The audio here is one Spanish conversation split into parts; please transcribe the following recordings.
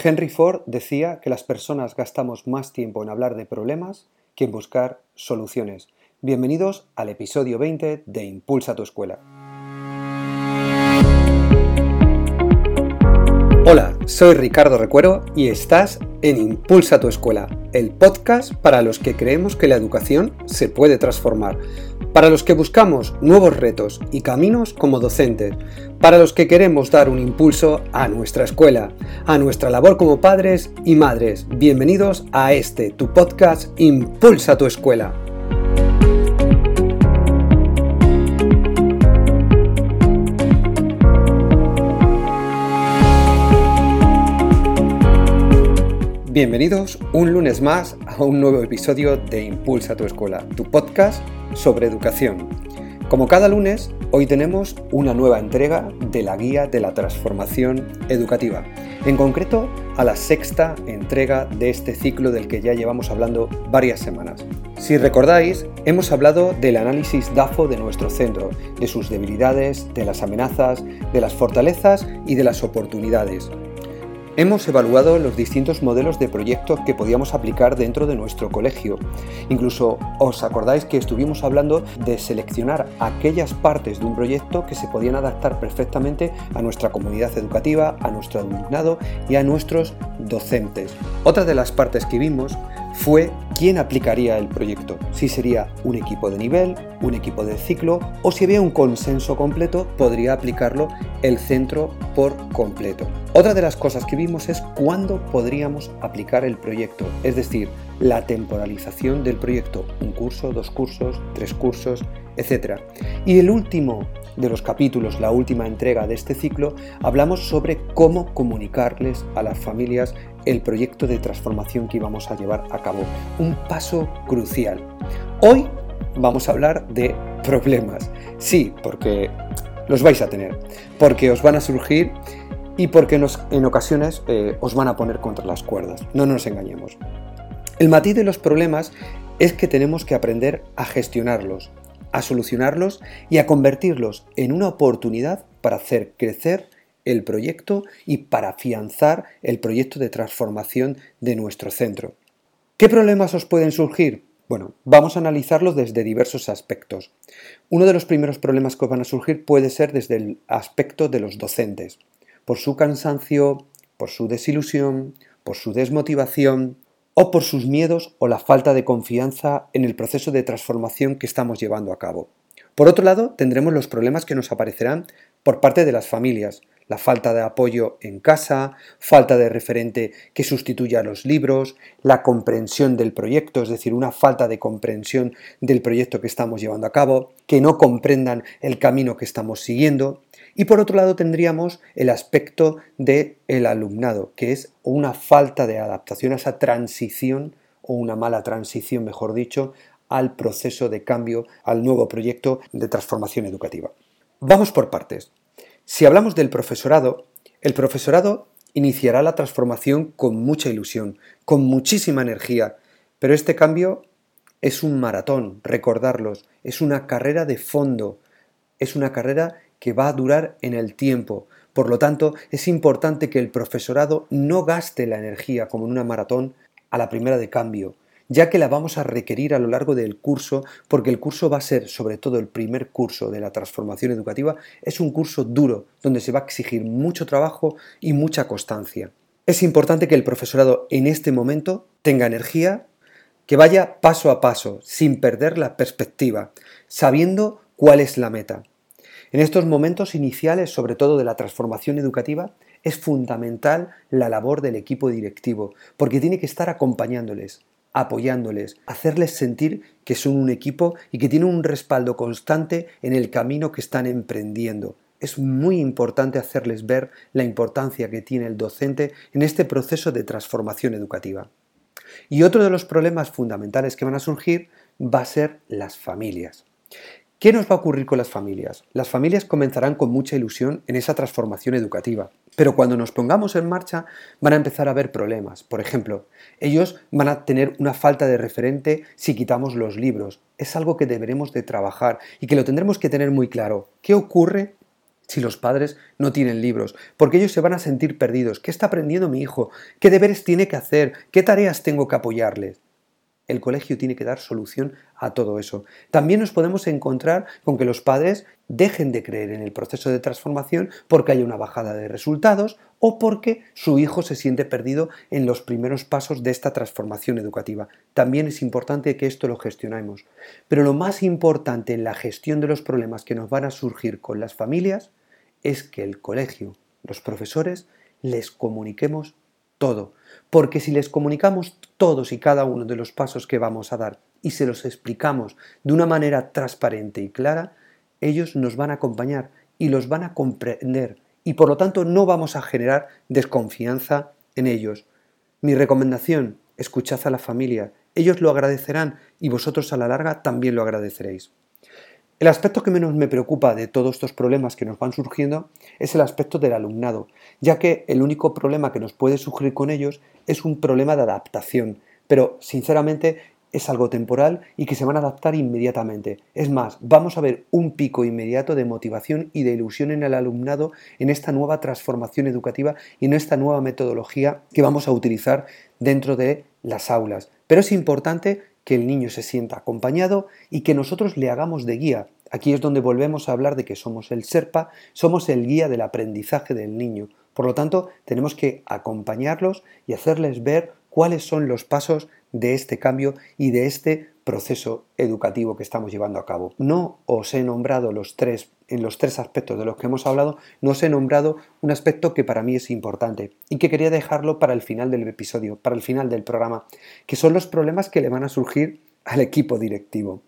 Henry Ford decía que las personas gastamos más tiempo en hablar de problemas que en buscar soluciones. Bienvenidos al episodio 20 de Impulsa tu escuela. Hola, soy Ricardo Recuero y estás en Impulsa tu escuela, el podcast para los que creemos que la educación se puede transformar, para los que buscamos nuevos retos y caminos como docentes, para los que queremos dar un impulso a nuestra escuela, a nuestra labor como padres y madres. Bienvenidos a este, tu podcast Impulsa tu escuela. Bienvenidos un lunes más a un nuevo episodio de Impulsa tu escuela, tu podcast sobre educación. Como cada lunes, hoy tenemos una nueva entrega de la guía de la transformación educativa, en concreto a la sexta entrega de este ciclo del que ya llevamos hablando varias semanas. Si recordáis, hemos hablado del análisis DAFO de nuestro centro, de sus debilidades, de las amenazas, de las fortalezas y de las oportunidades, Hemos evaluado los distintos modelos de proyectos que podíamos aplicar dentro de nuestro colegio. Incluso os acordáis que estuvimos hablando de seleccionar aquellas partes de un proyecto que se podían adaptar perfectamente a nuestra comunidad educativa, a nuestro alumnado y a nuestros docentes. Otra de las partes que vimos fue quién aplicaría el proyecto, si sería un equipo de nivel, un equipo de ciclo o si había un consenso completo, podría aplicarlo el centro por completo. Otra de las cosas que vimos es cuándo podríamos aplicar el proyecto, es decir, la temporalización del proyecto, un curso, dos cursos, tres cursos, etc. Y el último de los capítulos, la última entrega de este ciclo, hablamos sobre cómo comunicarles a las familias el proyecto de transformación que íbamos a llevar a cabo. Un paso crucial. Hoy vamos a hablar de problemas. Sí, porque los vais a tener, porque os van a surgir y porque en ocasiones eh, os van a poner contra las cuerdas. No nos engañemos. El matiz de los problemas es que tenemos que aprender a gestionarlos, a solucionarlos y a convertirlos en una oportunidad para hacer crecer el proyecto y para afianzar el proyecto de transformación de nuestro centro. ¿Qué problemas os pueden surgir? Bueno, vamos a analizarlos desde diversos aspectos. Uno de los primeros problemas que os van a surgir puede ser desde el aspecto de los docentes, por su cansancio, por su desilusión, por su desmotivación, o por sus miedos o la falta de confianza en el proceso de transformación que estamos llevando a cabo. Por otro lado, tendremos los problemas que nos aparecerán por parte de las familias, la falta de apoyo en casa, falta de referente que sustituya a los libros, la comprensión del proyecto, es decir, una falta de comprensión del proyecto que estamos llevando a cabo, que no comprendan el camino que estamos siguiendo, y por otro lado tendríamos el aspecto del el alumnado, que es una falta de adaptación a esa transición o una mala transición, mejor dicho, al proceso de cambio, al nuevo proyecto de transformación educativa. Vamos por partes. Si hablamos del profesorado, el profesorado iniciará la transformación con mucha ilusión, con muchísima energía, pero este cambio es un maratón, recordarlos, es una carrera de fondo, es una carrera que va a durar en el tiempo. Por lo tanto, es importante que el profesorado no gaste la energía como en una maratón a la primera de cambio, ya que la vamos a requerir a lo largo del curso, porque el curso va a ser, sobre todo el primer curso de la transformación educativa, es un curso duro, donde se va a exigir mucho trabajo y mucha constancia. Es importante que el profesorado en este momento tenga energía, que vaya paso a paso, sin perder la perspectiva, sabiendo cuál es la meta. En estos momentos iniciales, sobre todo de la transformación educativa, es fundamental la labor del equipo directivo, porque tiene que estar acompañándoles, apoyándoles, hacerles sentir que son un equipo y que tienen un respaldo constante en el camino que están emprendiendo. Es muy importante hacerles ver la importancia que tiene el docente en este proceso de transformación educativa. Y otro de los problemas fundamentales que van a surgir va a ser las familias. ¿Qué nos va a ocurrir con las familias? Las familias comenzarán con mucha ilusión en esa transformación educativa, pero cuando nos pongamos en marcha van a empezar a haber problemas. Por ejemplo, ellos van a tener una falta de referente si quitamos los libros. Es algo que deberemos de trabajar y que lo tendremos que tener muy claro. ¿Qué ocurre si los padres no tienen libros, porque ellos se van a sentir perdidos. ¿Qué está aprendiendo mi hijo? ¿Qué deberes tiene que hacer? ¿Qué tareas tengo que apoyarles? El colegio tiene que dar solución a todo eso. También nos podemos encontrar con que los padres dejen de creer en el proceso de transformación porque hay una bajada de resultados o porque su hijo se siente perdido en los primeros pasos de esta transformación educativa. También es importante que esto lo gestionemos. Pero lo más importante en la gestión de los problemas que nos van a surgir con las familias es que el colegio, los profesores, les comuniquemos todo. Porque si les comunicamos todos y cada uno de los pasos que vamos a dar y se los explicamos de una manera transparente y clara, ellos nos van a acompañar y los van a comprender y por lo tanto no vamos a generar desconfianza en ellos. Mi recomendación, escuchad a la familia, ellos lo agradecerán y vosotros a la larga también lo agradeceréis. El aspecto que menos me preocupa de todos estos problemas que nos van surgiendo es el aspecto del alumnado, ya que el único problema que nos puede surgir con ellos es un problema de adaptación, pero sinceramente es algo temporal y que se van a adaptar inmediatamente. Es más, vamos a ver un pico inmediato de motivación y de ilusión en el alumnado en esta nueva transformación educativa y en esta nueva metodología que vamos a utilizar dentro de las aulas. Pero es importante que el niño se sienta acompañado y que nosotros le hagamos de guía. Aquí es donde volvemos a hablar de que somos el SERPA, somos el guía del aprendizaje del niño. Por lo tanto, tenemos que acompañarlos y hacerles ver cuáles son los pasos de este cambio y de este proceso educativo que estamos llevando a cabo. No os he nombrado los tres, en los tres aspectos de los que hemos hablado, no os he nombrado un aspecto que para mí es importante y que quería dejarlo para el final del episodio, para el final del programa, que son los problemas que le van a surgir al equipo directivo.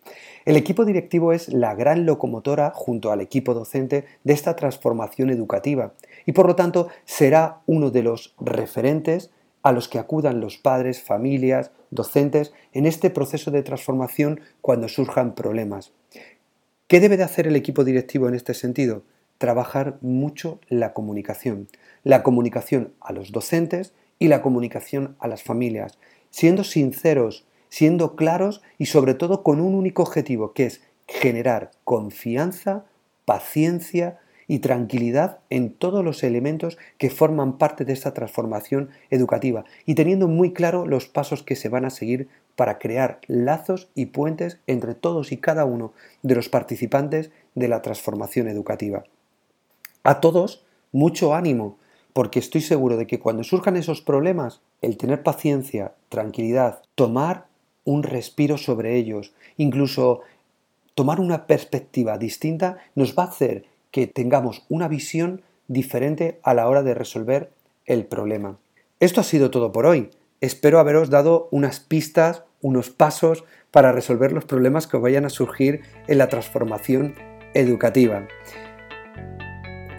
El equipo directivo es la gran locomotora junto al equipo docente de esta transformación educativa y por lo tanto será uno de los referentes a los que acudan los padres, familias, docentes en este proceso de transformación cuando surjan problemas. ¿Qué debe de hacer el equipo directivo en este sentido? Trabajar mucho la comunicación. La comunicación a los docentes y la comunicación a las familias. Siendo sinceros, siendo claros y sobre todo con un único objetivo que es generar confianza, paciencia, y tranquilidad en todos los elementos que forman parte de esta transformación educativa y teniendo muy claro los pasos que se van a seguir para crear lazos y puentes entre todos y cada uno de los participantes de la transformación educativa. A todos, mucho ánimo, porque estoy seguro de que cuando surjan esos problemas, el tener paciencia, tranquilidad, tomar un respiro sobre ellos, incluso tomar una perspectiva distinta, nos va a hacer que tengamos una visión diferente a la hora de resolver el problema. Esto ha sido todo por hoy. Espero haberos dado unas pistas, unos pasos para resolver los problemas que vayan a surgir en la transformación educativa.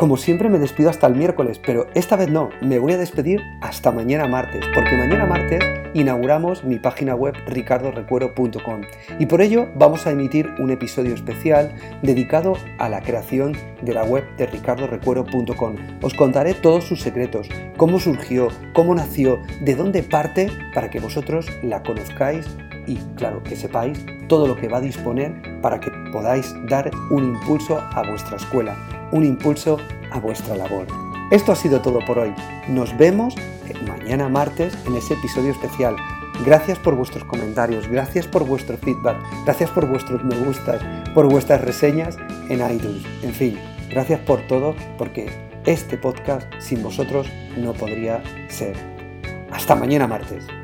Como siempre me despido hasta el miércoles, pero esta vez no, me voy a despedir hasta mañana martes, porque mañana martes inauguramos mi página web ricardorecuero.com y por ello vamos a emitir un episodio especial dedicado a la creación de la web de ricardorecuero.com. Os contaré todos sus secretos, cómo surgió, cómo nació, de dónde parte para que vosotros la conozcáis y claro que sepáis todo lo que va a disponer para que podáis dar un impulso a vuestra escuela un impulso a vuestra labor. Esto ha sido todo por hoy. Nos vemos mañana martes en ese episodio especial. Gracias por vuestros comentarios, gracias por vuestro feedback, gracias por vuestros me gustas, por vuestras reseñas en iTunes. En fin, gracias por todo porque este podcast sin vosotros no podría ser. Hasta mañana martes.